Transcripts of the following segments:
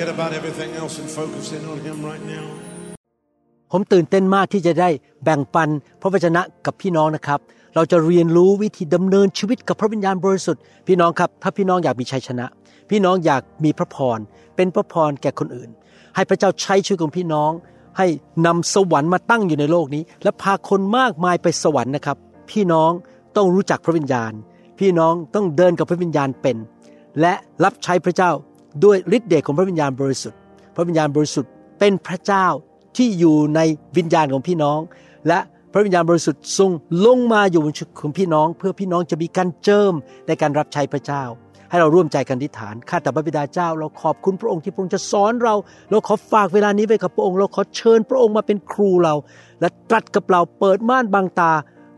forget about everything else and focus in on Him right now. ผมตื่นเต้นมากที่จะได้แบ่งปันพระวจนะกับพี่น้องนะครับ เราจะเรียนรู้วิธีดำเนินชีวิตกับพระวิญญาณบริสุทธิ์ พี่น้องครับ ถ้าพี่น้องอยากมีชัยชนะ พี่น้องอยากมีพระพร เป็นพระพรแก่คนอื่น ให้พระเจ้าใช้ชีวิตของพี่น้อง ให้นำสวรรค์มาตั้งอยู่ในโลกนี้ และพาคนมากมายไปสวรรค์นะครับ พี่น้องต้องรู้จักพระวิญญาณ พี่น้องต้องเดินกับพระวิญญาณเป็น และรับใช้พระเจ้า ด้วยฤทธิ์เดชของพระวิญญาณบริสุทธิ์ พระวิญญาณบริสุทธิ์เป็นพระเจ้าที่อยู่ในวิญญาณของพี่น้อง และพระวิญญาณบริสุทธิ์ทรงลงมาอยู่บนชีวิตของพี่น้อง เพื่อพี่น้องจะมีการเจิมในการรับใช้พระเจ้า ให้เราร่วมใจกันอธิษฐานข้าแต่พระบิดาเจ้า เราขอบคุณพระองค์ที่พระองค์จะสอนเรา เราขอฝากเวลานี้ไว้กับพระองค์ เราขอเชิญพระองค์มาเป็นครูเรา และตรัสกับเราเปิดม่านบางตา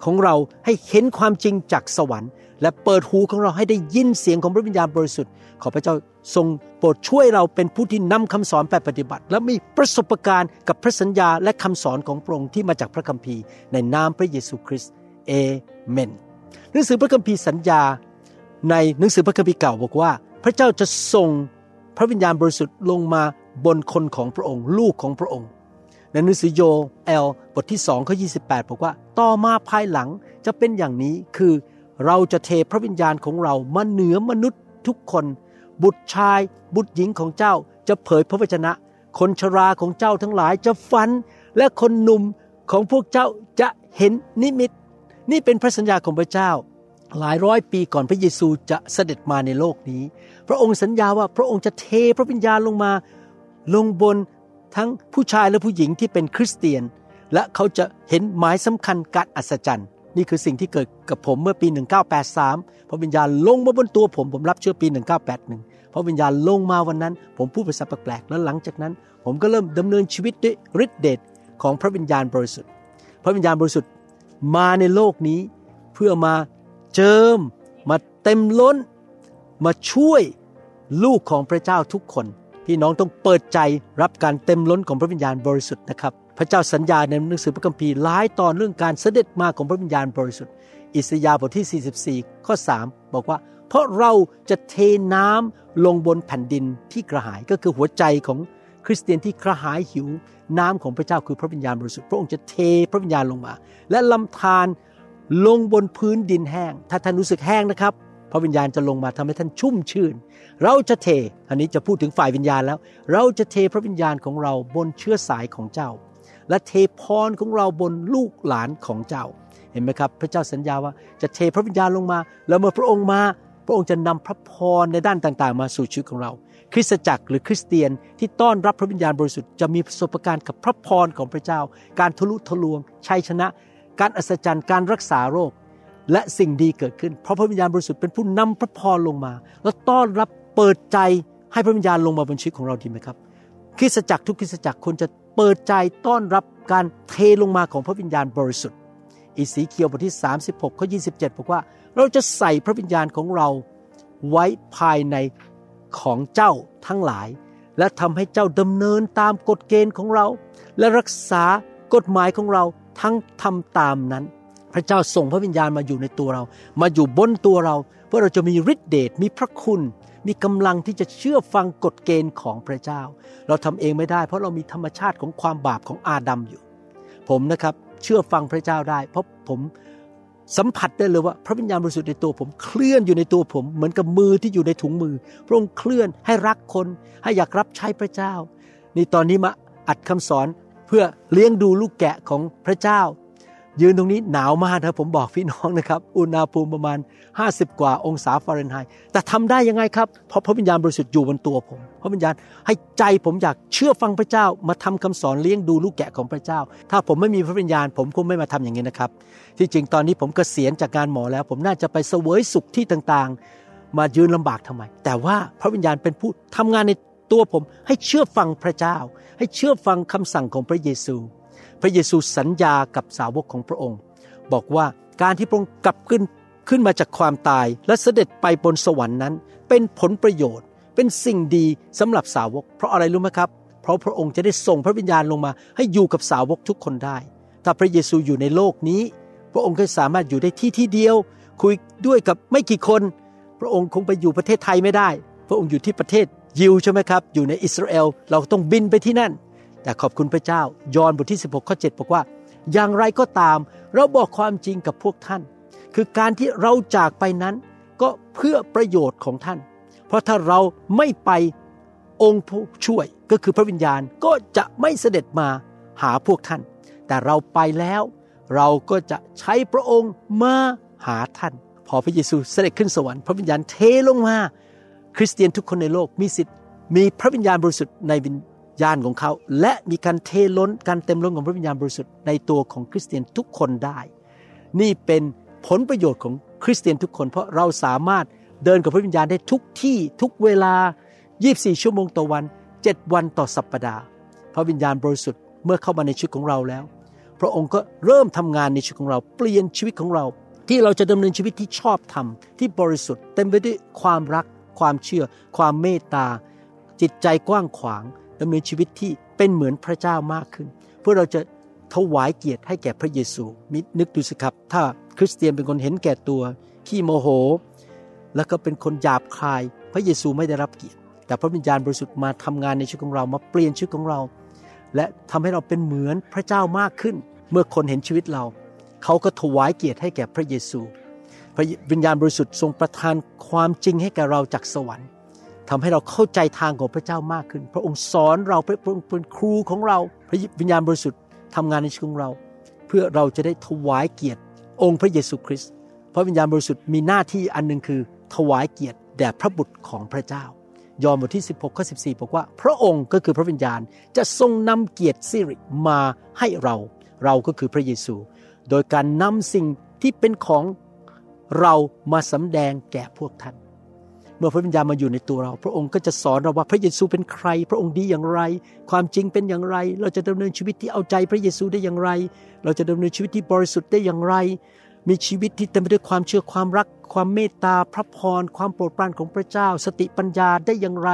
ของเราให้เห็นความจริงจากสวรรค์ และเปิดหูของเราให้ได้ยินเสียงของพระวิญญาณบริสุทธิ์ ขอพระเจ้าทรงโปรดช่วยเราเป็นผู้ที่นำคำสอนไปปฏิบัติ และมีประสบการณ์กับพระสัญญาและคำสอนของพระองค์ที่มาจากพระคัมภีร์ในนามพระเยซูคริสต์เอเมนหนังสือพระคัมภีร์สัญญา ในหนังสือพระคัมภีร์เก่าบอกว่า พระเจ้าจะส่งพระวิญญาณบริสุทธิ์ลงมาบนคนของพระองค์ ลูกของพระองค์ ในหนังสือโยเอลบทที่2ข้อ28บอกว่า ต่อมาภายหลังจะเป็นอย่างนี้คือ เราจะเทพระวิญญาณของเรามาเหนือมนุษย์ทุกคน บุตรชาย บุตรหญิงของเจ้าจะเผยพระวจนะ คนชราของเจ้าทั้งหลายจะฝัน และคนหนุ่มของพวกเจ้าจะเห็นนิมิต นี่เป็นพระสัญญาของพระเจ้า หลายร้อยปีก่อนพระเยซูจะเสด็จมาในโลกนี้ พระองค์สัญญาว่าพระองค์จะเทพระวิญญาณลงมา ลงบนทั้งผู้ชายและผู้หญิงที่เป็นคริสเตียน และเขาจะเห็นหมายสำคัญการอัศจรรย์ นี่คือสิ่งที่เกิดกับผมเมื่อปี 1983 พระวิญญาณลงมาบนตัวผม ผมรับเชื่อปี 1981 พระวิญญาณลงมาวันนั้น ผมพูดภาษาแปลกๆ แล้วหลังจากนั้น ผมก็เริ่มดำเนินชีวิตด้วยฤทธิเดชของพระวิญญาณบริสุทธิ์ พระวิญญาณบริสุทธิ์มาในโลกนี้เพื่อมาเจิม มาเต็มล้น มาช่วยลูกของพระเจ้าทุกคน พี่น้องต้องเปิดใจรับการเต็มล้นของพระวิญญาณบริสุทธิ์นะครับ พระเจ้าสัญญาในหนังสือพระคัมภีร์หลายตอนเรื่องการเสด็จมาของพระวิญญาณบริสุทธิ์ อิสยาห์บทที่ 44 ข้อ 3 บอกว่า เพราะเราจะเทน้ำลงบนแผ่นดินที่กระหายก็คือหัวใจของคริสเตียนที่กระหายหิว น้ำของพระเจ้าคือพระวิญญาณบริสุทธิ์พระองค์จะเทพระวิญญาณลงมา และลำธารลงบนพื้นดินแห้ง ถ้าท่านรู้สึกแห้งนะครับ พระวิญญาณจะลงมาทำให้ท่านชุ่มชื่น เราจะเท อันนี้จะพูดถึงฝ่ายวิญญาณแล้ว เราจะเทพระวิญญาณของเราบนเชื้อสายของเจ้า และเทพรของเราบนลูกหลานของเจ้า เห็นไหมครับ พระเจ้าสัญญาว่าจะเทพระวิญญาณลงมา แล้วเมื่อพระองค์มา พระองค์จะนำพระพรในด้านต่างๆ มาสู่ชีวิตของเรา คริสตจักรหรือคริสเตียนที่ต้อนรับพระวิญญาณบริสุทธิ์จะมีประสบการณ์กับพระพรของพระเจ้า การทะลุทะลวง ชัยชนะ การอัศจรรย์ การรักษาโรค และสิ่งดีเกิดขึ้น เพราะพระวิญญาณบริสุทธิ์เป็นผู้นำพระพรลงมา แล้วต้อนรับเปิดใจให้พระวิญญาณลงมาบนชีวิตของเราดีไหมครับ คริสตจักรทุกคริสตจักรควรจะเปิดใจต้อนรับการเทลงมาของพระวิญญาณบริสุทธิ์ อีสีเคียวบทที่ 36ข้อ27 บอกว่า เราจะใส่พระวิญญาณของเราไว้ภายในของเจ้าทั้งหลาย และทำให้เจ้าดำเนินตามกฎเกณฑ์ของเรา และรักษากฎหมายของเราทั้งทำตามนั้น พระเจ้าส่งพระวิญญาณมาอยู่ในตัวเรา มาอยู่บนตัวเรา เพื่อเราจะมีฤทธิเดชมีพระคุณ มีกำลังที่จะเชื่อฟังกฎเกณฑ์ของพระเจ้า เราทำเองไม่ได้ เพราะเรามีธรรมชาติของความบาปของอาดัมอยู่ ผมนะครับเชื่อฟังพระเจ้าได้ เพราะผมสัมผัสได้เลยว่า พระวิญญาณบริสุทธิ์ในตัวผมเคลื่อนอยู่ในตัวผม เหมือนกับมือที่อยู่ในถุงมือ พระองค์เคลื่อนให้รักคน ให้อยากรับใช้พระเจ้า นี่ตอนนี้มาอัดคำสอนเพื่อเลี้ยงดูลูกแกะของพระเจ้า ยืนตรงนี้หนาวมากนะผมบอกพี่น้องนะครับ อุณหภูมิประมาณ 50 กว่าองศาฟาเรนไฮต์แต่ทำได้ยังไงครับ เพราะพระวิญญาณบริสุทธิ์อยู่บนตัวผม พระวิญญาณให้ใจผมอยากเชื่อฟังพระเจ้า มาทำคำสอนเลี้ยงดูลูกแกะของพระเจ้า ถ้าผมไม่มีพระวิญญาณ ผมคงไม่มาทำอย่างนี้นะครับ ที่จริงตอนนี้ผมกเกษียณจากงานหมอแล้ว ผมน่าจะไปเสวยสุขที่ต่างๆ มายืนลำบากทำไม แต่ว่าพระวิญญาณเป็นผู้ทำงานในตัวผม ให้เชื่อฟังพระเจ้า ให้เชื่อฟังคำสั่งของพระเยซู พระเยซูสัญญากับสาวกของพระองค์ บอกว่าการที่พระองค์กลับขึ้นขึ้นมาจากความตายและเสด็จไปบนสวรรค์นั้น เป็นผลประโยชน์ เป็นสิ่งดีสำหรับสาวก เพราะอะไรรู้ไหมครับ เพราะพระองค์จะได้ส่งพระวิญญาณลงมา ให้อยู่กับสาวกทุกคนได้ ถ้าพระเยซูอยู่ในโลกนี้ พระองค์ก็สามารถอยู่ได้ที่ที่เดียว คุยด้วยกับไม่กี่คน พระองค์คงไปอยู่ประเทศไทยไม่ได้ พระองค์อยู่ที่ประเทศยิวใช่ไหมครับ อยู่ในอิสราเอล เราต้องบินไปที่นั่น แต่ขอบคุณพระเจ้า ยอห์นบทที่ 16ข้อ7บอกว่า อย่างไรก็ตาม เราบอกความจริงกับพวกท่าน คือการที่เราจากไปนั้นก็เพื่อประโยชน์ของท่าน เพราะถ้าเราไม่ไปองค์ผู้ช่วยก็คือพระวิญญาณก็จะไม่เสด็จมาหาพวกท่าน แต่เราไปแล้ว เราก็จะใช้พระองค์มาหาท่าน พอพระเยซูเสด็จขึ้นสวรรค์พระวิญญาณเทลงมา คริสเตียนทุกคนในโลกมีสิทธิ์มีพระวิญญาณบริสุทธิ์ใน ญาณของเขา และมีการเทล้นการเต็มล้นของพระวิญญาณบริสุทธิ์ในตัวของคริสเตียนทุกคนได้ นี่เป็นผลประโยชน์ของคริสเตียนทุกคน เพราะเราสามารถเดินกับพระวิญญาณได้ทุกที่ทุกเวลา 24 ชั่วโมงต่อวัน 7 วันต่อสัปปดาห์ พระวิญญาณบริสุทธิ์เมื่อเข้ามาในชีวิตของเราแล้ว พระองค์ก็เริ่มทำงานในชีวิตของเรา เปลี่ยนชีวิตของเรา ที่เราจะดำเนินชีวิตที่ชอบธรรมที่บริสุทธิ์เต็มไปด้วยความรัก ความเชื่อ ความเมตตาจิตใจกว้างขวาง ดำเนินชีวิตที่เป็นเหมือนพระเจ้ามากขึ้น เพื่อเราจะถวายเกียรติให้แก่พระเยซูมินึกดูสิครับ ถ้าคริสเตียนเป็นคนเห็นแก่ตัวขี้โมโห แล้วก็เป็นคนหยาบคาย พระเยซูไม่ได้รับเกียรติ แต่พระวิญญาณบริสุทธิ์มาทำงานในชีวิตของเรามาเปลี่ยนชีวิตของเรา และทำให้เราเป็นเหมือนพระเจ้ามากขึ้น เมื่อคนเห็นชีวิตเรา เขาก็ถวายเกียรติให้แก่พระเยซู พระวิญญาณบริสุทธิ์ทรงประทานความจริงให้แก่เราจากสวรรค์ ทำให้เราเข้าใจทางของพระเจ้ามากขึ้น พระองค์สอนเราพระองค์เป็นครูของเรา พระวิญญาณบริสุทธิ์ทำงานในชีวิตของเรา เพื่อเราจะได้ถวายเกียรติ องค์พระเยซูคริสต์พระวิญญาณบริสุทธิ์มีหน้าที่อันหนึ่งคือ ถวายเกียรติแด่พระบุตรของพระเจ้า ยอห์นบทที่ 16ข้อ14 บอกว่า พระองค์ก็คือพระวิญญาณจะทรงนำเกียรติสิริมาให้เรา เราก็คือพระเยซู โดยการนำสิ่งที่เป็นของเรามาสำแดงแก่พวกท่าน มื่อพระวิญญาณมาอยู่ในตัวเรา พระองค์ก็จะสอนเราว่าพระเยซูเป็นใคร พระองค์ดีอย่างไร ความจริงเป็นอย่างไร เราจะดำเนินชีวิตที่เอาใจพระเยซูได้อย่างไร เราจะดำเนินชีวิตที่บริสุทธิ์ได้อย่างไร มีชีวิตที่เต็มไปด้วยความเชื่อความรัก ความเมตตา พระพร ความโปรดปรานของพระเจ้า สติปัญญาได้อย่างไร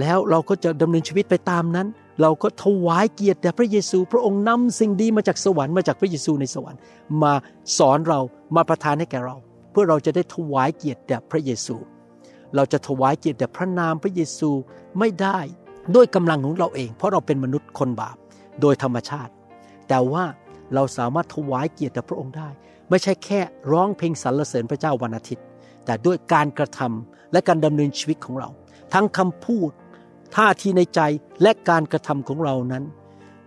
แล้วเราก็จะดำเนินชีวิตไปตามนั้น เราก็ถวายเกียรติแด่พระเยซู พระองค์นำสิ่งดีมาจากสวรรค์มาจากพระเยซูในสวรรค์ มาสอนเรามาประทานให้แก่เรา เพื่อเราจะได้ถวายเกียรติแด่พระเยซู เราจะถวายเกียรติแด่พระนามพระเยซูไม่ได้ด้วยกำลังของเราเอง เพราะเราเป็นมนุษย์คนบาปโดยธรรมชาติ แต่ว่าเราสามารถถวายเกียรติแด่พระองค์ได้ ไม่ใช่แค่ร้องเพลงสรรเสริญพระเจ้าวันอาทิตย์ แต่ด้วยการกระทำและการดำเนินชีวิตของเรา ทั้งคำพูดท่าทีในใจและการกระทำของเรานั้น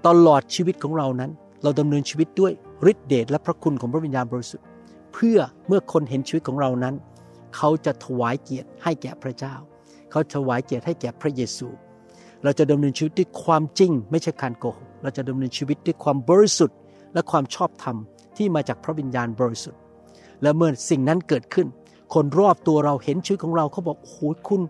ตลอดชีวิตของเรานั้น เราดำเนินชีวิตด้วยฤทธิเดชและพระคุณของพระวิญญาณบริสุทธิ์ เพื่อเมื่อคนเห็นชีวิตของเรานั้น เขาจะถวายเกียรติให้แก่พระเจ้า เขาถวายเกียรติให้แก่พระเยซู เราจะดำเนินชีวิตด้วยความจริง ไม่ใช่การโกหก เราจะดำเนินชีวิตด้วยความบริสุทธิ์ และความชอบธรรมที่มาจากพระวิญญาณบริสุทธิ์ และเมื่อสิ่งนั้นเกิดขึ้น คนรอบตัวเราเห็นชีวิตของเราเขาบอกโอ้โหคุณ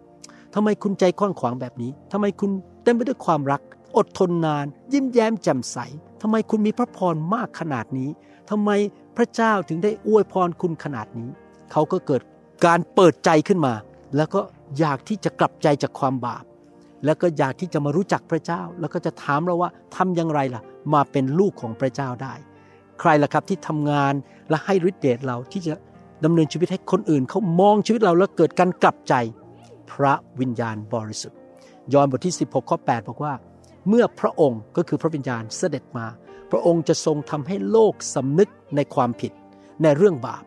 ทำไมคุณใจกว้างขวางแบบนี้ทำไมคุณเต็มไปด้วยความรัก อดทนนาน ยิ้มแย้มแจ่มใสทำไมคุณมีพระพรมากขนาดนี้ทำไมพระเจ้าถึงได้อวยพรคุณขนาดนี้ เขาก็เกิด การเปิดใจขึ้นมา แล้วก็อยากที่จะกลับใจจากความบาป แล้วก็อยากที่จะมารู้จักพระเจ้า แล้วก็จะถามเราว่าทำอย่างไรล่ะ มาเป็นลูกของพระเจ้าได้ ใครล่ะครับที่ทำงานและให้ฤทธิ์เดชเราที่จะดำเนินชีวิตให้คนอื่นเขามองชีวิตเราแล้วเกิดการกลับใจ พระวิญญาณบริสุทธิ์ ยอห์นบทที่ 16ข้อ8บอกว่า เมื่อพระองค์ก็คือพระวิญญาณเสด็จมา พระองค์จะทรงทำให้โลกสำนึกในความผิดในเรื่องบาป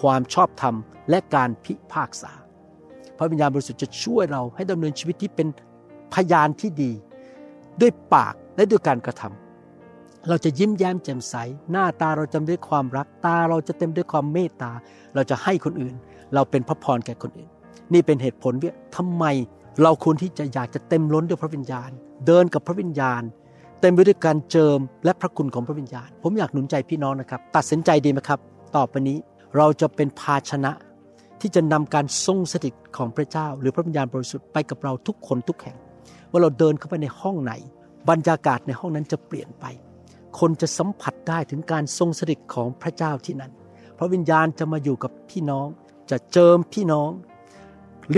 ความชอบธรรม และการพิพากษา พระวิญญาณบริสุทธิ์จะช่วยเราให้ดำเนินชีวิตที่เป็นพยานที่ดี ด้วยปากและด้วยการกระทำเราจะยิ้มแย้มแจ่มใส หน้าตาเราจะเต็มด้วยความรักตาเราจะเต็มด้วยความเมตตา เราจะให้คนอื่น เราเป็นพระพรแก่คนอื่น นี่เป็นเหตุผลว่าทำไมเราควรที่จะอยากจะเต็มล้นด้วยพระวิญญาณ เดินกับพระวิญญาณ เต็มไปด้วยการเจิมและพระคุณของพระวิญญาณ ผมอยากหนุนใจพี่น้องนะครับ ตัดสินใจดีไหมครับ ต่อไปนี้ เราจะเป็นภาชนะที่จะนำการทรงสถิตของพระเจ้า หรือพระวิญญาณบริสุทธิ์ไปกับเราทุกคนทุกแห่ง ว่าเราเดินเข้าไปในห้องไหน บรรยากาศในห้องนั้นจะเปลี่ยนไป คนจะสัมผัสได้ถึงการทรงสถิตของพระเจ้าที่นั่นพระวิญญาณจะมาอยู่กับพี่น้อง จะเจิมพี่น้อง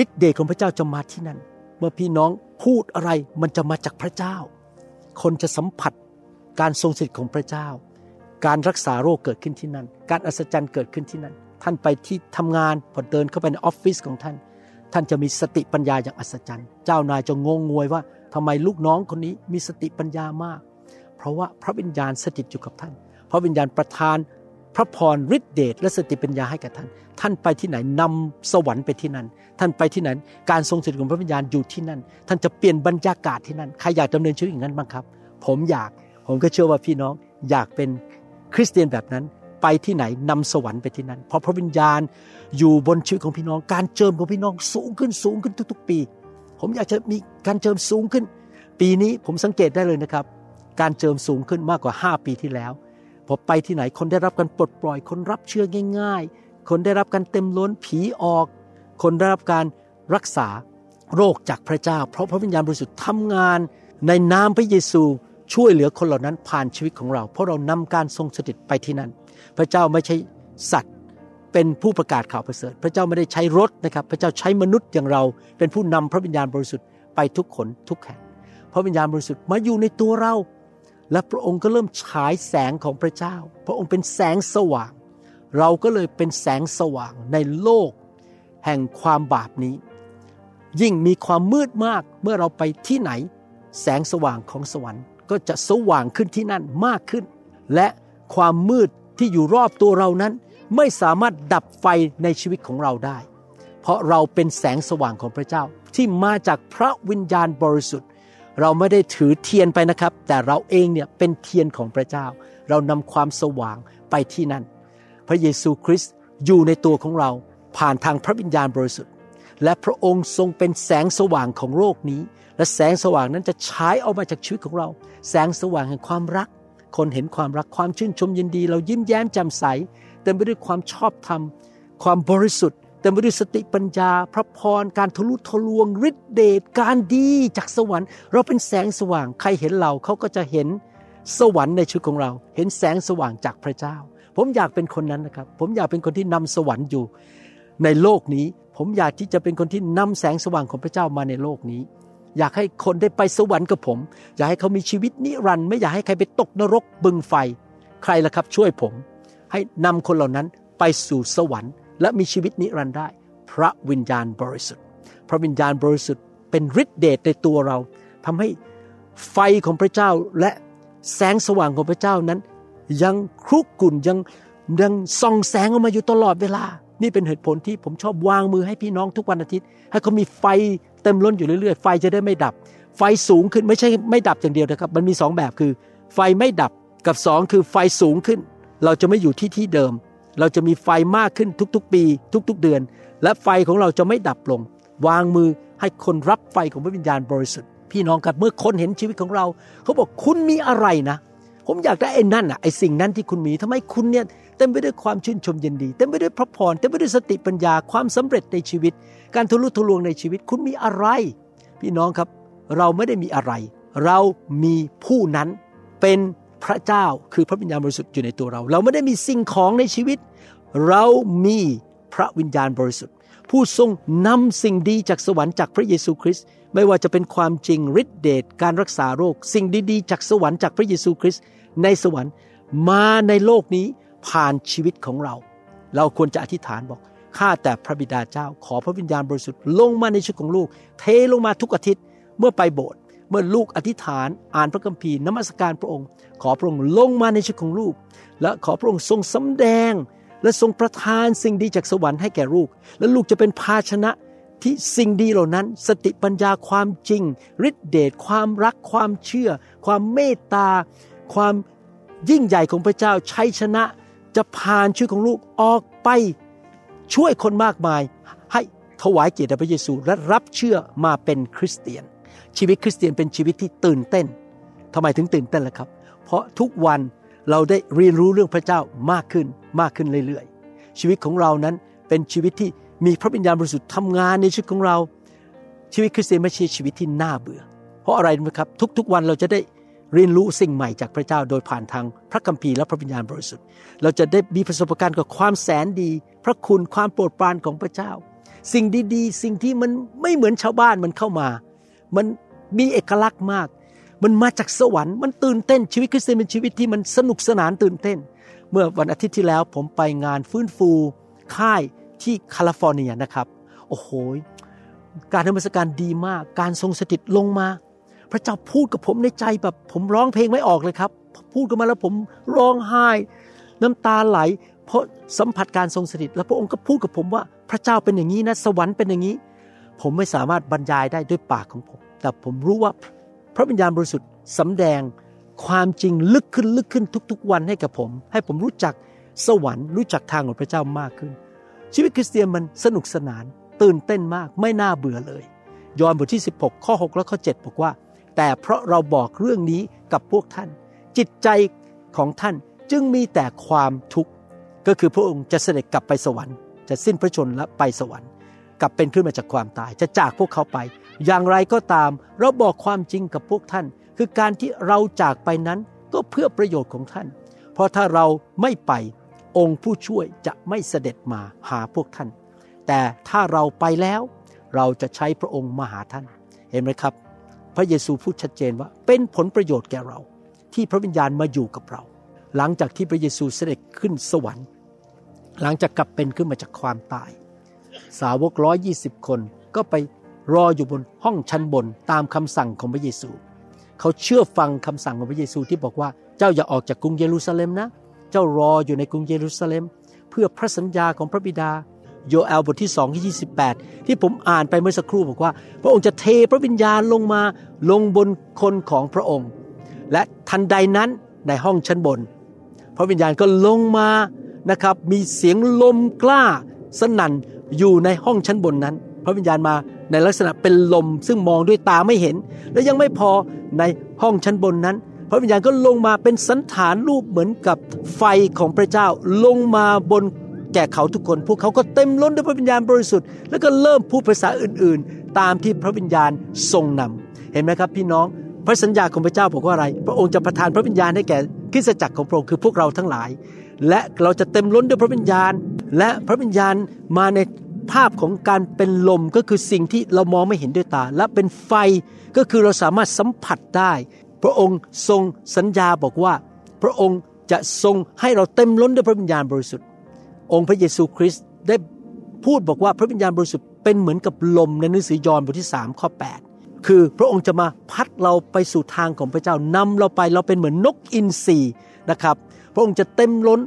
ฤทธิ์เดชของพระเจ้าจะมาที่นั่น เมื่อพี่น้องพูดอะไรมันจะมาจากพระเจ้า คนจะสัมผัสการทรงสถิตของพระเจ้า การรักษาโรคเกิดขึ้นที่นั่น การอัศจรรย์เกิดขึ้นที่นั่น ท่านไปที่ทำงานพอเดินเข้าไปในออฟฟิศของท่าน ท่านจะมีสติปัญญาอย่างอัศจรรย์ เจ้านายจะงงงวยว่าทำไมลูกน้องคนนี้มีสติปัญญามาก เพราะว่าพระวิญญาณสถิตอยู่กับท่าน พระวิญญาณประทาน พระพรฤทธิเดชและสติปัญญาให้กับท่าน ท่านไปที่ไหนนำสวรรค์ไปที่นั่น ท่านไปที่นั้นการทรงสถิตของพระวิญญาณอยู่ที่นั่น ท่านจะเปลี่ยนบรรยากาศที่นั่น ใครอยากดำเนินชีวิตอย่างนั้นบ้างครับ ผมอยาก ผมก็เชื่อว่าพี่น้องอยากเป็น คริสเตียนแบบนั้นไปที่ไหนนำสวรรค์ไปที่นั่นเพราะพระวิญญาณอยู่บนชีวิตของพี่น้อง การเจิมของพี่น้องสูงขึ้นสูงขึ้นทุก ๆ ปี ผมอยากจะมีการเจิมสูงขึ้น ปีนี้ผมสังเกตได้เลยนะครับ การเจิมสูงขึ้นมากกว่า 5 ปีที่แล้วพอไปที่ไหนคนได้รับการปลดปล่อย คนรับเชื่อง่าย ๆ คนได้รับการเต็มล้นผีออก คนได้รับการรักษาโรคจากพระเจ้า เพราะพระวิญญาณบริสุทธิ์ทำงานในนามพระเยซู ช่วยเหลือคนเหล่านั้นผ่านชีวิตของเรา เพราะเรานำการทรงสถิตไปที่นั่น พระเจ้าไม่ใช่สัตว์เป็นผู้ประกาศข่าวประเสริฐ พระเจ้าไม่ได้ใช้รถนะครับ พระเจ้าใช้มนุษย์อย่างเรา เป็นผู้นำพระวิญญาณบริสุทธิ์ไปทุกคนทุกแห่งพระวิญญาณบริสุทธิ์มาอยู่ในตัวเรา และพระองค์ก็เริ่มฉายแสงของพระเจ้า พระองค์เป็นแสงสว่าง เราก็เลยเป็นแสงสว่างในโลก แห่งความบาปนี้ ยิ่งมีความมืดมากเมื่อเราไปที่ไหน แสงสว่างของสวรรค์ ก็จะสว่างขึ้นที่นั่นมากขึ้น และความมืดที่อยู่รอบตัวเรานั้น ไม่สามารถดับไฟในชีวิตของเราได้ เพราะเราเป็นแสงสว่างของพระเจ้าที่มาจากพระวิญญาณบริสุทธิ์ เราไม่ได้ถือเทียนไปนะครับ แต่เราเองเนี่ยเป็นเทียนของพระเจ้า เรานำความสว่างไปที่นั่น พระเยซูคริสต์อยู่ในตัวของเราผ่านทางพระวิญญาณบริสุทธิ์ และพระองค์ทรงเป็นแสงสว่างของโลกนี้ และแสงสว่างนั้นจะฉายออกมาจากชีวิตของเรา แสงสว่างแห่งความรัก คนเห็นความรักความชื่นชมยินดี เรายิ้มแย้มแจ่มใส เต็มไปด้วยความชอบธรรม ความบริสุทธิ์เต็มไปด้วยสติปัญญา พระพร การทะลุทะลวงฤทธิเดชการดีจากสวรรค์ เราเป็นแสงสว่างใครเห็นเราเขาก็จะเห็นสวรรค์ในชีวิตของเรา เห็นแสงสว่างจากพระเจ้า ผมอยากเป็นคนนั้นนะครับ ผมอยากเป็นคนที่นำสวรรค์อยู่ ในโลกนี้ ผมอยากที่จะเป็นคนที่นำแสงสว่างของพระเจ้ามาในโลกนี้ อยากให้คนได้ไปสวรรค์กับผม อยากให้เขามีชีวิตนิรันดร์ไม่อยากให้ใครไปตกนรกบึงไฟ ใครล่ะครับช่วยผม ให้นำคนเหล่านั้นไปสู่สวรรค์และมีชีวิตนิรันดร์ได้ พระวิญญาณบริสุทธิ์ พระวิญญาณบริสุทธิ์เป็นฤทธิเดชในตัวเราทำให้ไฟของพระเจ้าและแสงสว่างของพระเจ้านั้น ยังครุกรุ่นยังยังส่องแสงออกมาอยู่ตลอดเวลา นี่เป็นเหตุผลที่ผมชอบวางมือให้พี่น้องทุกวันอาทิตย์ ให้เขามีไฟ เต็มล้นอยู่เรื่อยๆ ไฟจะได้ไม่ดับ ไฟสูงขึ้นไม่ใช่ไม่ดับอย่างเดียวนะครับ มันมีสองแบบคือ ไฟไม่ดับกับสองคือไฟสูงขึ้น เราจะไม่อยู่ที่ที่เดิม เราจะมีไฟมากขึ้นทุกๆ ปี ทุก ๆ เดือน และไฟของเราจะไม่ดับลง วางมือให้คนรับไฟของพระวิญญาณบริสุทธิ์พี่น้องครับเมื่อคนเห็นชีวิตของเรา เขาบอกคุณมีอะไรนะ ผมอยากได้ไอ้นั่นอะไอ้สิ่งนั้นที่คุณมีทำไมคุณเนี่ยเต็มไปด้วยความชื่นชมยินดี เต็มไปด้วยพระพรเต็มไปด้วยสติปัญญาความสำเร็จในชีวิต การทะลุทะลวงในชีวิตคุณมีอะไร พี่น้องครับ เราไม่ได้มีอะไร เรามีผู้นั้นเป็นพระเจ้าคือพระวิญญาณบริสุทธิ์อยู่ในตัวเรา เราไม่ได้มีสิ่งของในชีวิต เรามีพระวิญญาณบริสุทธิ์ ผู้ทรงนำสิ่งดีจากสวรรค์จากพระเยซูคริสต์ไม่ว่าจะเป็นความจริงฤทธิเดชการรักษาโรค สิ่งดีๆ จากสวรรค์จากพระเยซูคริสต์ ในสวรรค์มาในโลกนี้ผ่านชีวิตของเรา เราควรจะอธิษฐานบอกข้าแต่พระบิดาเจ้า ขอพระวิญญาณบริสุทธิ์ลงมาในชีวิตของลูก เทลงมาทุกอาทิตย์เมื่อไปโบสถ์เมื่อลูกอธิษฐานอ่านพระคัมภีร์นมัสการพระองค์ ขอพระองค์ลงมาในชีวิตของลูก และขอพระองค์ทรงสำแดง และทรงประทานสิ่งดีจากสวรรค์ให้แก่ลูก และลูกจะเป็นภาชนะที่สิ่งดีเหล่านั้น สติปัญญาความจริงฤทธิเดชความรักความเชื่อ ความเมตตา ความยิ่งใหญ่ของพระเจ้าชัยชนะจะผ่านชีวิตของลูกออกไปช่วยคนมากมาย ให้ถวายเกียรติพระเยซูและรับเชื่อมาเป็นคริสเตียน ชีวิตคริสเตียนเป็นชีวิตที่ตื่นเต้นทำไมถึงตื่นเต้นล่ะครับ เพราะทุกวันเราได้เรียนรู้เรื่องพระเจ้ามากขึ้นมากขึ้นเรื่อยๆ ชีวิตของเรานั้นเป็นชีวิตที่มีพระวิญญาณบริสุทธิ์ทำงานในชีวิตของเรา ชีวิตคริสเตียนไม่ใช่ชีวิตที่น่าเบื่อ เพราะอะไรนะครับ ทุกๆวันเราจะได้ เรียนรู้สิ่งใหม่จากพระเจ้าโดยผ่านทางพระคัมภีร์และพระวิญญาณบริสุทธิ์ เราจะได้มีประสบการณ์กับความแสนดี พระคุณความโปรดปรานของพระเจ้า สิ่งดีๆ สิ่งที่มันไม่เหมือนชาวบ้านมันเข้ามา มันมีเอกลักษณ์มาก มันมาจากสวรรค์มันตื่นเต้นชีวิตคริสเตียนเป็นชีวิตที่มันสนุกสนานตื่นเต้น เมื่อวันอาทิตย์ที่แล้วผมไปงานฟื้นฟู ค่ายที่แคลิฟอร์เนียนะครับ โอ้โห การธรรมสการดีมาก การทรงสถิตลงมา พระเจ้าพูดกับผมในใจแบบ ผมร้องเพลงไม่ออกเลยครับ พูดกันมาแล้วผมร้องไห้ น้ำตาไหล เพราะสัมผัสการทรงสถิต แล้วพระองค์ก็พูดกับผมว่าพระเจ้าเป็นอย่างนี้นะสวรรค์เป็นอย่างนี้ ผมไม่สามารถบรรยายได้ด้วยปากของผม แต่ผมรู้ว่าพระวิญญาณบริสุทธิ์สำแดงความจริงลึกขึ้นลึกขึ้นทุก ๆ วันให้กับผม ให้ผมรู้จักสวรรค์รู้จักทางของพระเจ้ามากขึ้น ชีวิตคริสเตียนมันสนุกสนานตื่นเต้นมากไม่น่าเบื่อเลย ยอห์นบทที่ 16 ข้อ 6 และข้อ 7 บอกว่า แต่เพราะเราบอกเรื่องนี้กับพวกท่าน จิตใจของท่านจึงมีแต่ความทุกข์ก็คือพระองค์จะเสด็จกลับไปสวรรค์ จะสิ้นพระชนและไปสวรรค์ กลับเป็นขึ้นมาจากความตาย จะจากพวกเขาไป อย่างไรก็ตาม เราบอกความจริงกับพวกท่าน คือการที่เราจากไปนั้นก็เพื่อประโยชน์ของท่าน เพราะถ้าเราไม่ไปองค์ผู้ช่วยจะไม่เสด็จมาหาพวกท่าน แต่ถ้าเราไปแล้ว เราจะใช้พระองค์มาหาท่าน เห็นไหมครับ พระเยซูพูดชัดเจนว่าเป็นผลประโยชน์แก่เรา ที่พระวิญญาณมาอยู่กับเรา หลังจากที่พระเยซูเสด็จขึ้นสวรรค์ หลังจากกลับเป็นขึ้นมาจากความตาย สาวกร้อยี่สิบคนก็ไปรออยู่บนห้องชั้นบนตามคำสั่งของพระเยซู เขาเชื่อฟังคำสั่งของพระเยซูที่บอกว่าเจ้าอย่าออกจากกรุงเยรูซาเล็มนะ เจ้ารออยู่ในกรุงเยรูซาเล็ม เพื่อพระสัญญาของพระบิดา โยเอลบทที่2ที่28 ที่ผมอ่านไปเมื่อสักครู่บอกว่า พระองค์จะเทพระวิญญาณลงมาลงบนคนของพระองค์ และทันใดนั้นในห้องชั้นบน พระวิญญาณก็ลงมานะครับ มีเสียงลมกล้า สนั่นอยู่ในห้องชั้นบนนั้น พระวิญญาณมาในลักษณะเป็นลมซึ่งมองด้วยตาไม่เห็น และยังไม่พอในห้องชั้นบนนั้น พระวิญญาณก็ลงมาเป็นสันฐานรูปเหมือนกับไฟของพระเจ้าลงมาบน แก่เขาทุกคน พวกเขาก็เต็มล้นด้วยพระวิญญาณบริสุทธิ์แล้วก็เริ่มพูดภาษาอื่นๆ ตามที่พระวิญญาณทรงนำเห็นไหมครับ พี่น้องพระสัญญาของพระเจ้าบอกว่าอะไร พระองค์จะประทานพระวิญญาณให้แก่คริสตจักรของพระองค์คือพวกเราทั้งหลาย และเราจะเต็มล้นด้วยพระวิญญาณ และพระวิญญาณมาในภาพของการเป็นลมก็คือสิ่งที่เรามองไม่เห็นด้วยตา และเป็นไฟก็คือเราสามารถสัมผัสได้ พระองค์ทรงสัญญาบอกว่า พระองค์จะทรงให้เราเต็มล้นด้วยพระวิญญาณบริสุทธิ์ องค์พระเยซูคริสต์ได้พูดบอกว่าพระวิญญาณบริสุทธิ์เป็นเหมือนกับลมในหนังสือยอห์นบทที่3ข้อ8คือพระองค์จะมาพัดเราไปสู่ทางของพระเจ้านำเราไปเราเป็นเหมือนนกอินทรีนะครับ พระองค์จะเต็มล้น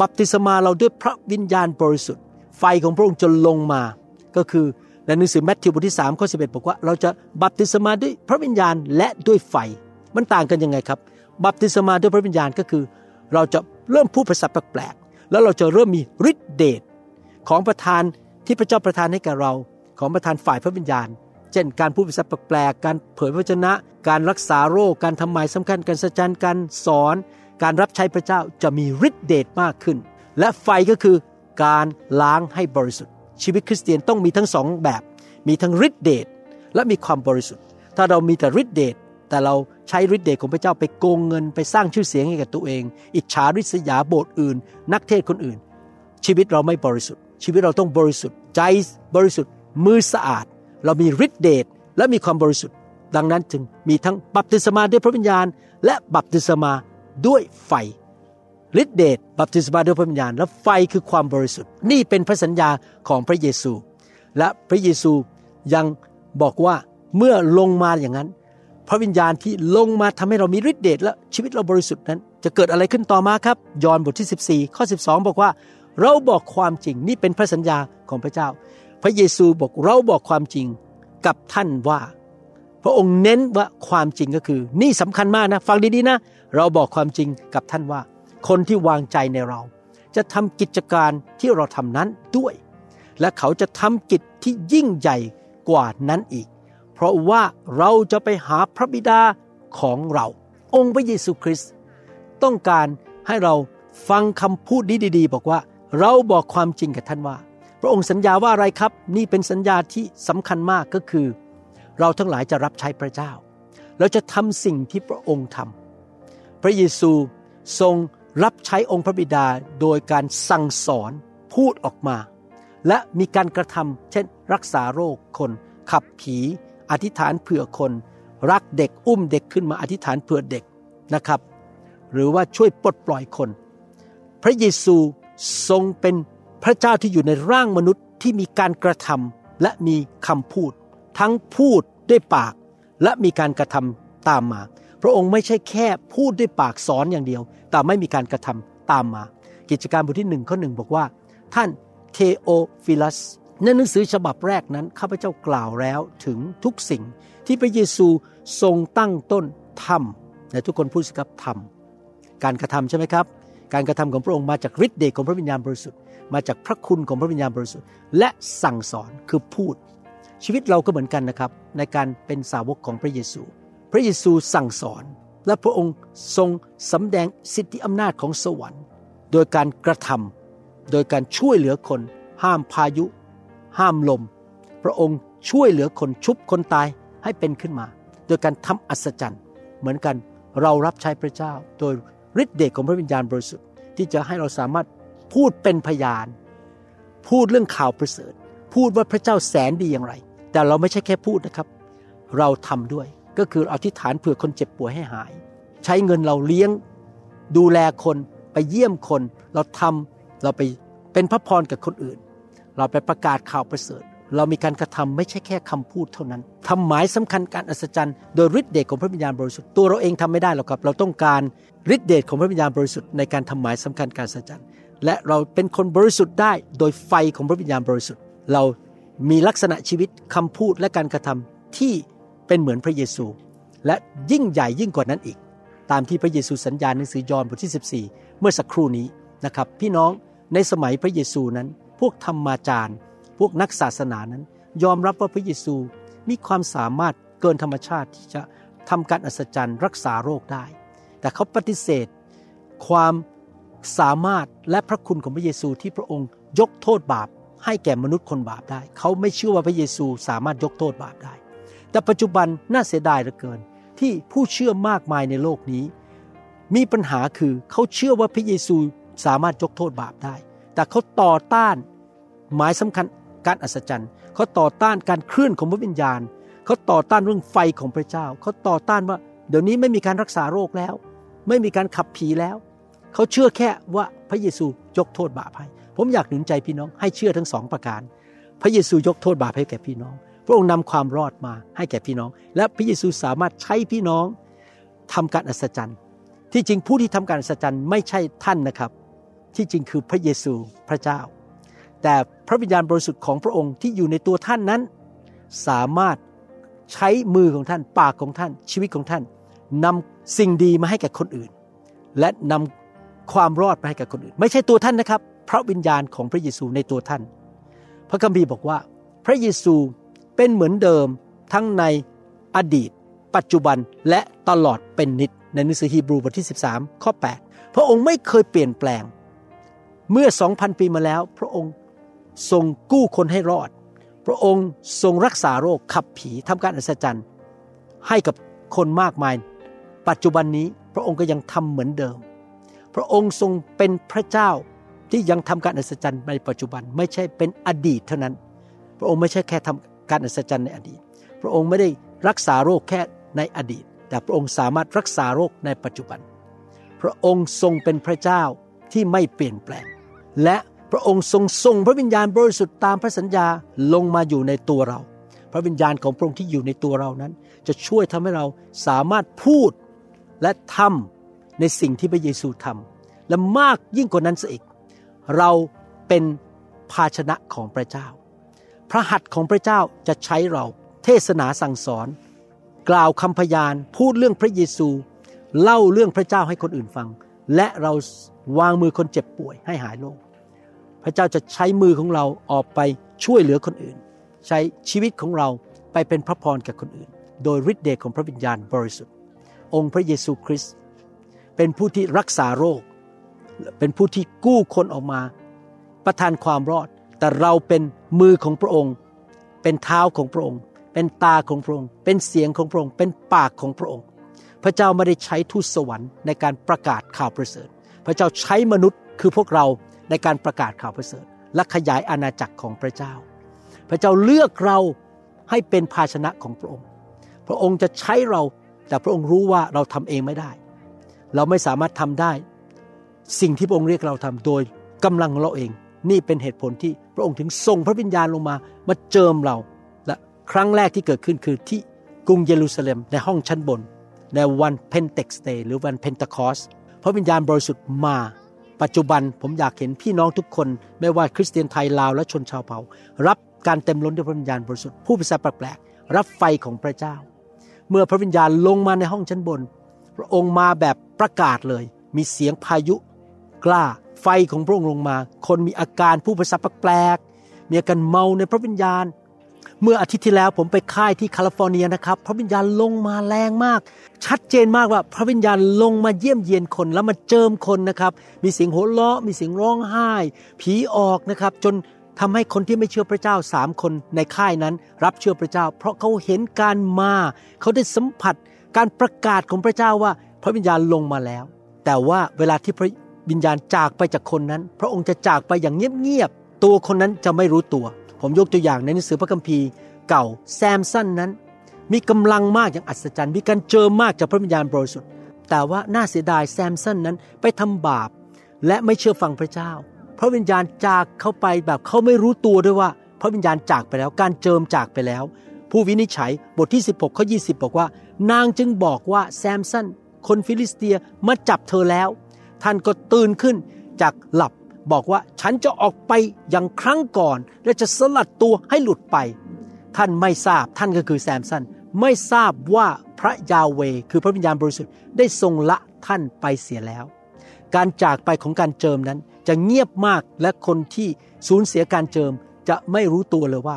บัพติศมาเราด้วยพระวิญญาณบริสุทธิ์ ไฟของพระองค์จะลงมา ก็คือในหนังสือแมทธิวบทที่3ข้อ11บอกว่าเราจะบัพติศมาด้วยพระวิญญาณและด้วยไฟ มันต่างกันยังไงครับ บัพติศมาด้วยพระวิญญาณก็คือ เราจะเริ่มพูดภาษาแปลก แล้วเราจะเริ่มมีฤทธิเดชของประทานที่พระเจ้าประทานให้แก่เรา ของประทานฝ่ายพระวิญญาณ เช่น การพูดภาษาแปลกๆการเผยพระวจนะ การรักษาโรค การทำหมายสำคัญ การสัจจันการสอน การรับใช้พระเจ้าจะมีฤทธิเดชมากขึ้น และไฟก็คือการล้างให้บริสุทธิ์ ชีวิตคริสเตียนต้องมีทั้งสองแบบ มีทั้งฤทธิเดชและมีความบริสุทธิ์ ถ้าเรามีแต่ฤทธิเดช แต่เราใช้ฤทธิ์เดชของพระเจ้าไปโกงเงินไปสร้างชื่อเสียงให้กับตัวเอง อิจฉาริษยาโบสถ์อื่น นักเทศคนอื่น ชีวิตเราไม่บริสุทธิ์ ชีวิตเราต้องบริสุทธิ์ใจบริสุทธิ์มือสะอาด เรามีฤทธิ์เดชและมีความบริสุทธิ์ ดังนั้นจึงมีทั้งบัพติศมาด้วยพระวิญญาณ และบัพติศมาด้วยไฟฤทธิเดชบัพติศมาด้วยพระวิญญาณ และไฟคือความบริสุทธิ์ นี่เป็นพระสัญญาของพระเยซู และพระเยซูยังบอกว่าเมื่อลงมาอย่างนั้น พระวิญญาณที่ลงมาทำให้เรามีฤทธิเดชและชีวิตเราบริสุทธิ์นั้น จะเกิดอะไรขึ้นต่อมาครับ ยอห์นบทที่ 14 ข้อ 12 บอกว่า เราบอกความจริงนี่เป็นพระสัญญาของพระเจ้า พระเยซูบอกเราบอกความจริงกับท่านว่า พระองค์เน้นว่าความจริงก็คือ นี่สำคัญมากนะ ฟังดีๆนะ เราบอกความจริงกับท่านว่า คนที่วางใจในเรา จะทำกิจการที่เราทำนั้นด้วย และเขาจะทำกิจที่ยิ่งใหญ่กว่านั้นอีก เพราะว่าเราจะไปหาพระบิดาของเรา องค์พระเยซูคริสต์ต้องการให้เราฟังคำพูดนี้ดี ๆ บอกว่า เราบอกความจริงกับท่านว่า พระองค์สัญญาว่าอะไรครับ นี่เป็นสัญญาที่สำคัญมากก็คือ เราทั้งหลายจะรับใช้พระเจ้า เราจะทำสิ่งที่พระองค์ทำพระเยซูทรงรับใช้องค์พระบิดาโดยการสั่งสอนพูดออกมา และมีการกระทำเช่น รักษาโรคคน ขับผี อธิษฐานเผื่อคน รักเด็กอุ้มเด็กขึ้นมาอธิษฐานเผื่อเด็กนะครับ หรือว่าช่วยปลดปล่อยคน พระเยซูทรงเป็นพระเจ้าที่อยู่ในร่างมนุษย์ที่มีการกระทำและมีคำพูด ทั้งพูดด้วยปาก และมีการกระทำตามมา พระองค์ไม่ใช่แค่พูดด้วยปากสอนอย่างเดียว แต่ไม่มีการกระทำตามมา กิจการบทที่หนึ่งข้อหนึ่งบอกว่า ท่านเทโอฟิลัส ในหนังสือฉบับแรกนั้นข้าพเจ้ากล่าวแล้วถึงทุกสิ่งที่พระเยซูทรงตั้งต้นทำและทุกคนพูดสิครับทำการกระทำใช่ไหมครับ การกระทำของพระองค์มาจากฤทธิ์เดชของพระวิญญาณบริสุทธิ์มาจากพระคุณของพระวิญญาณบริสุทธิ์และสั่งสอนคือพูด ชีวิตเราก็เหมือนกันนะครับ ในการเป็นสาวกของพระเยซู พระเยซูสั่งสอน และพระองค์ทรงสำแดงสิทธิอำนาจของสวรรค์ โดยการกระทำโดยการช่วยเหลือคน ห้ามพายุ ห้ามลม พระองค์ช่วยเหลือคนชุบคนตายให้เป็นขึ้นมา โดยการทำอัศจรรย์ เหมือนกันเรารับใช้พระเจ้า โดยฤทธิ์เดชของพระวิญญาณบริสุทธิ์ที่จะให้เราสามารถพูดเป็นพยาน พูดเรื่องข่าวประเสริฐ พูดว่าพระเจ้าแสนดีอย่างไร แต่เราไม่ใช่แค่พูดนะครับ เราทำด้วยก็คืออธิษฐานเผื่อคนเจ็บป่วยให้หาย ใช้เงินเราเลี้ยงดูแลคนไปเยี่ยมคน เราทำเราไปเป็นพระพรกับคนอื่น เราไปประกาศข่าวประเสริฐ เรามีการกระทำไม่ใช่แค่คำพูดเท่านั้นทำหมายสำคัญการอัศจรรย์โดยฤทธิ์เดชของพระวิญญาณบริสุทธิ์ตัวเราเองทำไม่ได้หรอกครับ เราต้องการฤทธิ์เดชของพระวิญญาณบริสุทธิ์ในการทำหมายสำคัญการอัศจรรย์ และเราเป็นคนบริสุทธิ์ได้โดยไฟของพระวิญญาณบริสุทธิ์ เรามีลักษณะชีวิตคำพูดและการกระทำที่เป็นเหมือนพระเยซู และยิ่งใหญ่ยิ่งกว่านั้นอีก ตามที่พระเยซูสัญญาณหนังสือยอห์นบทที่ 14 เมื่อสักครู่นี้นะครับ พี่น้องในสมัยพระเยซูนั้น พวกธรรมาจารย์ พวกนักศาสนานั้น ยอมรับว่าพระเยซูมีความสามารถเกินธรรมชาติที่จะทำการอัศจรรย์รักษาโรคได้ แต่เขาปฏิเสธ ความสามารถและพระคุณของพระเยซูที่พระองค์ยกโทษบาป ให้แก่มนุษย์คนบาปได้ เขาไม่เชื่อว่าพระเยซูสามารถยกโทษบาปได้ แต่ปัจจุบันน่าเสียดายเหลือเกิน ที่ผู้เชื่อมากมายในโลกนี้ มีปัญหาคือเขาเชื่อว่าพระเยซูสามารถยกโทษบาปได้ แต่เขาต่อต้านหมายสำคัญการอัศจรรย์เขาต่อต้านการเคลื่อนของพระวิญญาณ เขาต่อต้านเรื่องไฟของพระเจ้า เขาต่อต้านว่าเดี๋ยวนี้ไม่มีการรักษาโรคแล้ว ไม่มีการขับผีแล้ว เขาเชื่อแค่ว่าพระเยซูยกโทษบาปให้ผมอยากหนุนใจพี่น้องให้เชื่อทั้งสองประการ พระเยซูยกโทษบาปให้แก่พี่น้อง พระองค์นำความรอดมาให้แก่พี่น้อง และพระเยซูสามารถใช้พี่น้องทำการอัศจรรย์ ที่จริงผู้ที่ทำการอัศจรรย์ไม่ใช่ท่านนะครับ ที่จริงคือพระเยซูพระเจ้า แต่พระวิญญาณบริสุทธิ์ของพระองค์ที่อยู่ในตัวท่านนั้น สามารถใช้มือของท่านปากของท่านชีวิตของท่านนำสิ่งดีมาให้แก่คนอื่น และนำความรอดมาให้แก่คนอื่น ไม่ใช่ตัวท่านนะครับ พระวิญญาณของพระเยซูในตัวท่าน พระคัมภีร์บอกว่า พระเยซูเป็นเหมือนเดิมทั้งในอดีต ปัจจุบันและตลอดเป็นนิดในหนังสือฮีบรูบทที่ 13 ข้อ 8 พระองค์ไม่เคยเปลี่ยนแปลง เมื่อ2,000ปีมาแล้ว พระองค์ทรงกู้คนให้รอด พระองค์ทรงรักษาโรคขับผีทำการอัศจรรย์ ให้กับคนมากมาย ปัจจุบันนี้พระองค์ก็ยังทำเหมือนเดิม พระองค์ทรงเป็นพระเจ้าที่ยังทำการอัศจรรย์ในปัจจุบันไม่ใช่เป็นอดีตเท่านั้น พระองค์ไม่ใช่แค่ทำการอัศจรรย์ในอดีต พระองค์ไม่ได้รักษาโรคแค่ในอดีต แต่พระองค์สามารถรักษาโรคในปัจจุบัน พระองค์ทรงเป็นพระเจ้าที่ไม่เปลี่ยนแปลง และพระองค์ทรงส่งพระวิญญาณบริสุทธิ์ตามพระสัญญาลงมาอยู่ในตัวเรา พระวิญญาณของพระองค์ที่อยู่ในตัวเรานั้น จะช่วยทำให้เราสามารถพูดและทำในสิ่งที่พระเยซูทำและมากยิ่งกว่านั้นซะอีก เราเป็นภาชนะของพระเจ้า พระหัตถ์ของพระเจ้าจะใช้เราเทศนาสั่งสอน กล่าวคำพยานพูดเรื่องพระเยซู เล่าเรื่องพระเจ้าให้คนอื่นฟัง และเราวางมือคนเจ็บป่วยให้หายโรค พระเจ้าจะใช้มือของเราออกไปช่วยเหลือคนอื่น ใช้ชีวิตของเราไปเป็นพระพรแก่คนอื่น โดยฤทธิ์เดชของพระวิญญาณบริสุทธิ์ องค์พระเยซูคริสต์เป็นผู้ที่รักษาโรค เป็นผู้ที่กู้คนออกมา ประทานความรอด แต่เราเป็นมือของพระองค์ เป็นเท้าของพระองค์ เป็นตาของพระองค์ เป็นเสียงของพระองค์ เป็นปากของพระองค์ พระเจ้าไม่ได้ใช้ทูตสวรรค์ในการประกาศข่าวประเสริฐ พระเจ้าใช้มนุษย์คือพวกเรา ในการประกาศข่าวประเสริฐ และขยายอาณาจักรของพระเจ้า พระเจ้าเลือกเราให้เป็นภาชนะของพระองค์ พระองค์จะใช้เราแต่พระองค์รู้ว่าเราทำเองไม่ได้ เราไม่สามารถทำได้ สิ่งที่พระองค์เรียกเราทำโดยกำลังของเราเอง นี่เป็นเหตุผลที่พระองค์ถึงส่งพระวิญญาณลงมามาเจิมเรา และครั้งแรกที่เกิดขึ้นคือที่กรุงเยรูซาเล็มในห้องชั้นบน ในวัน Pentecost Day หรือวันเพนตคอสพระวิญญาณบริสุทธิ์มา ปัจจุบันผมอยากเห็นพี่น้องทุกคน ไม่ว่าคริสเตียนไทยลาวและชนชาวเผ่า รับการเต็มล้นด้วยพระวิญญาณบริสุทธิ์พูดภาษาแปลกๆรับไฟของพระเจ้า เมื่อพระวิญญาณลงมาในห้องชั้นบน พระองค์มาแบบประกาศเลย มีเสียงพายุ กล้าไฟของพระองค์ลงมา คนมีอาการผู้ภาษาแปลกๆมีอาการเมาในพระวิญญาณ เมื่ออาทิตย์ที่แล้วผมไปค่ายที่แคลิฟอร์เนียนะครับ พระวิญญาณลงมาแรงมาก ชัดเจนมากว่าพระวิญญาณลงมาเยี่ยมเยียนคนแล้วมาเจิมคนนะครับ มีเสียงโห่ร้องมีเสียงร้องไห้ ผีออกนะครับ จนทำให้คนที่ไม่เชื่อพระเจ้าสามคนในค่ายนั้น รับเชื่อพระเจ้า เพราะเขาเห็นการมา เขาได้สัมผัสการประกาศของพระเจ้าว่า พระวิญญาณลงมาแล้ว แต่ว่าเวลาที่พระวิญญาณจากไปจากคนนั้น พระองค์จะจากไปอย่างเงียบๆตัวคนนั้นจะไม่รู้ตัว ผมยกตัวอย่างในหนังสือพระคัมภีร์เก่าแซมสันนั้น มีกำลังมากอย่างอัศจรรย์ มีการเจอมากจากพระวิญญาณบริสุทธิ์ แต่ว่าน่าเสียดายแซมสันนั้นไปทำบาปและไม่เชื่อฟังพระเจ้า พระวิญญาณจากเข้าไปแบบเขาไม่รู้ตัวด้วยว่า พระวิญญาณจากไปแล้วการเจิมจากไปแล้ว ผู้วินิจฉัยบทที่ 16ข้อ20 บอกว่า นางจึงบอกว่าแซมสันคนฟิลิสเตียมาจับเธอแล้ว ท่านก็ตื่นขึ้นจากหลับ บอกว่าฉันจะออกไปอย่างครั้งก่อน และจะสลัดตัวให้หลุดไป ท่านไม่ทราบท่านก็คือแซมสันไม่ทราบว่าพระยาเวห์คือพระวิญญาณบริสุทธิ์ได้ทรงละท่านไปเสียแล้ว การจากไปของการเจิมนั้นจะเงียบมากและคนที่สูญเสียการเจิมจะไม่รู้ตัวเลยว่า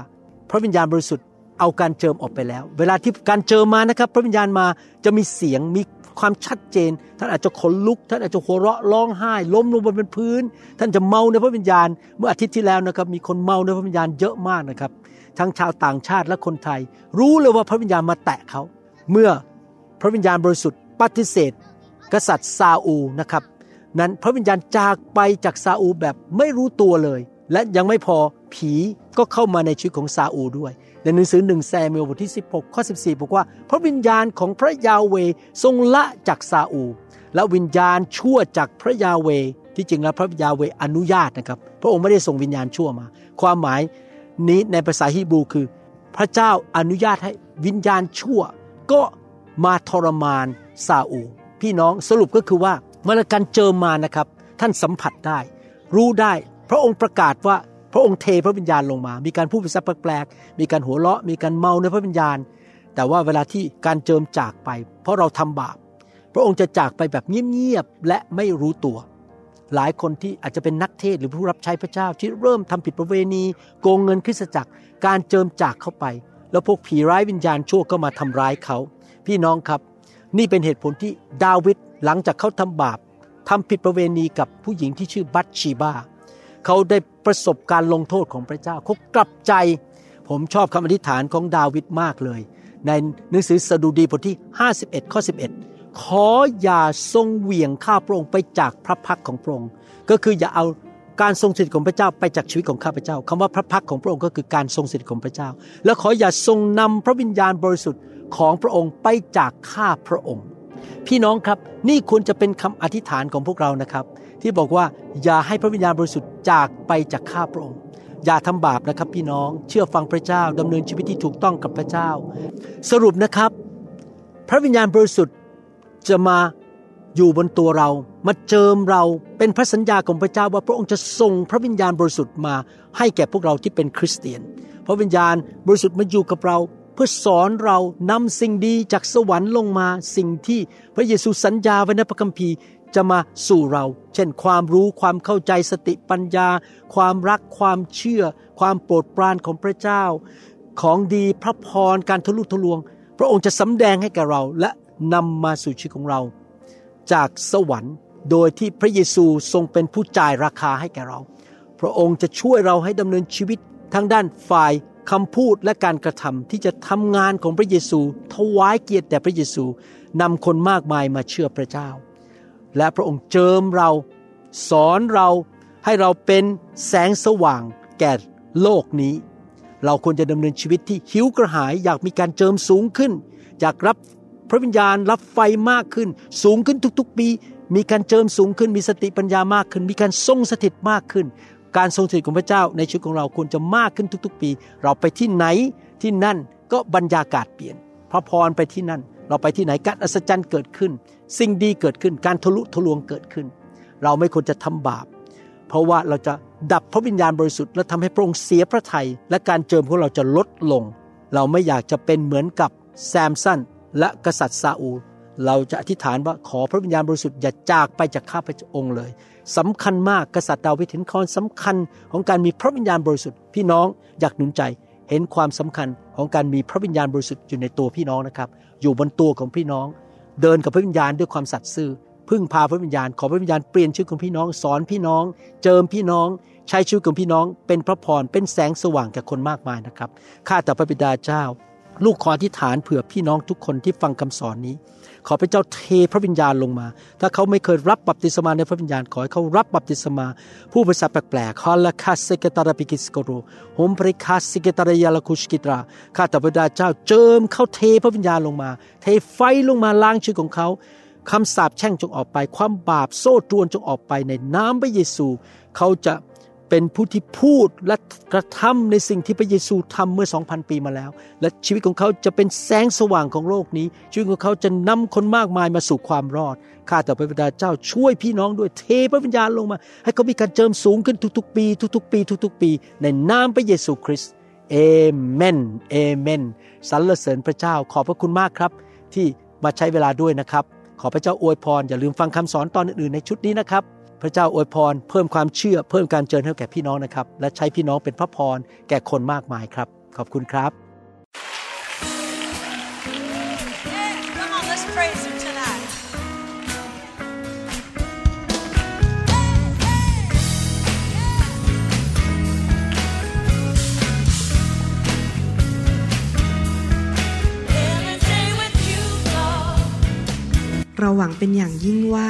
พระวิญญาณบริสุทธิ์เอาการเจิมออกไปแล้ว เวลาที่การเจิมมานะครับ พระวิญญาณมาจะมีเสียงมี ความชัดเจน ท่านอาจจะขนลุก ท่านอาจจะหัวเราะร้องไห้ ล้มลงบนพื้น ท่านจะเมาในพระวิญญาณ เมื่ออาทิตย์ที่แล้วนะครับ มีคนเมาในพระวิญญาณเยอะมากนะครับ ทั้งชาวต่างชาติและคนไทย รู้เลยว่าพระวิญญาณมาแตะเขา เมื่อพระวิญญาณบริสุทธิ์ปฏิเสธ กษัตริย์ซาอูนะครับ นั้นพระวิญญาณจากไปจากซาอูแบบไม่รู้ตัวเลย และยังไม่พอผีก็เข้ามาในชีวิตของซาอูด้วย ในหนังสือหนึ่งแซมเอลบทที่ 16 ข้อ 14 บอกว่า พระวิญญาณของพระยาเวทรงละจากซาอู และวิญญาณชั่วจากพระยาเว ที่จริงแล้วพระยาเวอนุญาตนะครับ พระองค์ไม่ได้ส่งวิญญาณชั่วมา ความหมายนี้ในภาษาฮีบรูคือ พระเจ้าอนุญาตให้วิญญาณชั่ว ก็มาทรมานซาอู พี่น้องสรุปก็คือว่าเมื่อการเจอมานะครับ ท่านสัมผัสได้ รู้ได้ พระองค์ประกาศว่าพระองค์เทพระวิญญาณลงมา มีการพูดภาษาแปลกๆ มีการหัวเราะ มีการเมาในพระวิญญาณ แต่ว่าเวลาที่การเจิมจากไป เพราะเราทำบาป พระองค์จะจากไปแบบเงียบๆ และไม่รู้ตัว หลายคนที่อาจจะเป็นนักเทศหรือผู้รับใช้พระเจ้าที่เริ่มทำผิดประเวณี โกงเงินคริสตจักร การเจิมจากเข้าไป แล้วพวกผีร้ายวิญญาณชั่วก็มาทำร้ายเขา พี่น้องครับ นี่เป็นเหตุผลที่ดาวิดหลังจากเขาทำบาปทำผิดประเวณีกับผู้หญิงที่ชื่อบัตชีบา เขาได้ประสบการลงโทษของพระเจ้าเขากลับใจ ผมชอบคำอธิษฐานของดาวิดมากเลย ในหนังสือสดุดีบทที่ 51 ข้อ 11 ขออย่าทรงเหวี่ยงข้าพระองค์ไปจากพระพักของพระองค์ก็คืออย่าเอาการทรงสถิตของพระเจ้าไปจากชีวิตของข้าพเจ้าคำว่าพระพักของพระองค์ก็คือการทรงสถิตของพระเจ้า แล้วขออย่าทรงนำพระวิญญาณบริสุทธิ์ของพระองค์ไปจากข้าพระองค์ พี่น้องครับนี่ควรจะเป็นคำอธิษฐานของพวกเรานะครับ ที่บอกว่าอย่าให้พระวิญญาณบริสุทธิ์จากไปจากข้าพระองค์อย่าทำบาปนะครับพี่น้องเชื่อฟังพระเจ้าดำเนินชีวิตที่ถูกต้องกับพระเจ้า สรุปนะครับ พระวิญญาณบริสุทธิ์จะมาอยู่บนตัวเรา มาเจิมเราเป็นพระสัญญาของพระเจ้าว่าพระองค์จะส่งพระวิญญาณบริสุทธิ์มาให้แก่พวกเราที่เป็นคริสเตียน พระวิญญาณบริสุทธิ์มาอยู่กับเรา พื่อสอนเรานำสิ่งดีจากสวรรค์ลงมาสิ่งที่พระเยซูสัญญาไว้ในพระคัมภีร์จะมาสู่เรา เช่น ความรู้ความเข้าใจสติปัญญา ความรักความเชื่อ ความโปรดปรานของพระเจ้า ของดีพระพรการทะลุทะลวง พระองค์จะสำแดงให้แก่เราและนำมาสู่ชีวิตของเรา จากสวรรค์โดยที่พระเยซูทรงเป็นผู้จ่ายราคาให้แก่เรา พระองค์จะช่วยเราให้ดำเนินชีวิตทั้งด้านฝ่าย คำพูดและการกระทำที่จะทำงานของพระเยซูถวายเกียรติแด่พระเยซูนำคนมากมายมาเชื่อพระเจ้า และพระองค์เจิมเราสอนเราให้เราเป็นแสงสว่างแก่โลกนี้ เราควรจะดำเนินชีวิตที่หิวกระหายอยากมีการเจิมสูงขึ้น อยากรับพระวิญญาณรับไฟมากขึ้น สูงขึ้นทุกๆปี มีการเจิมสูงขึ้นมีสติปัญญามากขึ้น มีการทรงสถิตมากขึ้น การทรงสถิตของพระเจ้าในชีวิตของเราควรจะมากขึ้นทุกๆ ปี เราไปที่ไหนที่นั่นก็บรรยากาศเปลี่ยน พระพรไปที่นั่น เราไปที่ไหนการอัศจรรย์เกิดขึ้น สิ่งดีเกิดขึ้น การทะลุทะลวงเกิดขึ้น เราไม่ควรจะทำบาป เพราะว่าเราจะดับพระวิญญาณบริสุทธิ์และทำให้พระองค์เสียพระทัยและการเจิมของเราจะลดลง เราไม่อยากจะเป็นเหมือนกับแซมสันและกษัตริย์ซาอูลเราจะอธิษฐานว่าขอพระวิญญาณบริสุทธิ์อย่าจากไปจากข้าพระองค์เลย สำคัญมากกษัตริย์ดาวิดเห็นความสำคัญของการมีพระวิญญาณบริสุทธิ์พี่น้องอยากหนุนใจเห็นความสำคัญของการมีพระวิญญาณบริสุทธิ์อยู่ในตัวพี่น้องนะครับ อยู่บนตัวของพี่น้อง เดินกับพระวิญญาณด้วยความสัตย์ซื่อพึ่งพาพระวิญญาณขอพระวิญญาณเปลี่ยนชีวิตของพี่น้องสอนพี่น้อง เจิมพี่น้อง ใช้ชีวิตของพี่น้อง เป็นพระพรเป็นแสงสว่างแก่คนมากมายนะครับข้าแต่พระบิดาเจ้า ลูกขออธิษฐานเผื่อพี่น้องทุกคนที่ฟังคำสอนนี้ ขอพระเจ้าเทพระวิญญาณลงมา ถ้าเขาไม่เคยรับบัพติศมาในพระวิญญาณขอให้เขารับบัพติศมา ผู้ภาษาแปลกๆฮอลคาสเกตาราปิกิสโกโรโฮมปริคาสเกตารยาลคุชกิตราข้าแต่พระดาเจ้าเจิมเขาเทพระวิญญาณลงมา เทไฟลงมาล้างชีวิตของเขาคำสาปแช่งจงออกไป ความบาปโซ่ตรวนจงออกไปในน้ำพระเยซู เขาจะ เป็นผู้ที่พูดและกระทำในสิ่งที่พระเยซูทำเมื่อ 2,000 ปีมาแล้ว และชีวิตของเขาจะเป็นแสงสว่างของโลกนี้ ชีวิตของเขาจะนำคนมากมายมาสู่ความรอด ข้าแต่พระบิดาเจ้าช่วยพี่น้องด้วยเทพระวิญญาณลงมา ให้เขามีการเจิมสูงขึ้นทุกๆ ปี ทุกๆ ปี ทุกๆ ปี ในนามพระเยซูคริสต์เอเมนเอเมนสรรเสริญพระเจ้าขอบพระคุณมากครับ ที่มาใช้เวลาด้วยนะครับ ขอพระเจ้าอวยพรอย่าลืมฟังคำสอนตอนอื่นๆในชุดนี้นะครับ พระเจ้าอวยพร เพิ่มความเชื่อ เพิ่มการเจริญให้แก่พี่น้องนะครับ และใช้พี่น้องเป็นพระพรแก่คนมากมายครับ ขอบคุณครับ Hey, come on, let's praise him tonight. Every day with you, Lord. เราหวังเป็นอย่างยิ่งว่า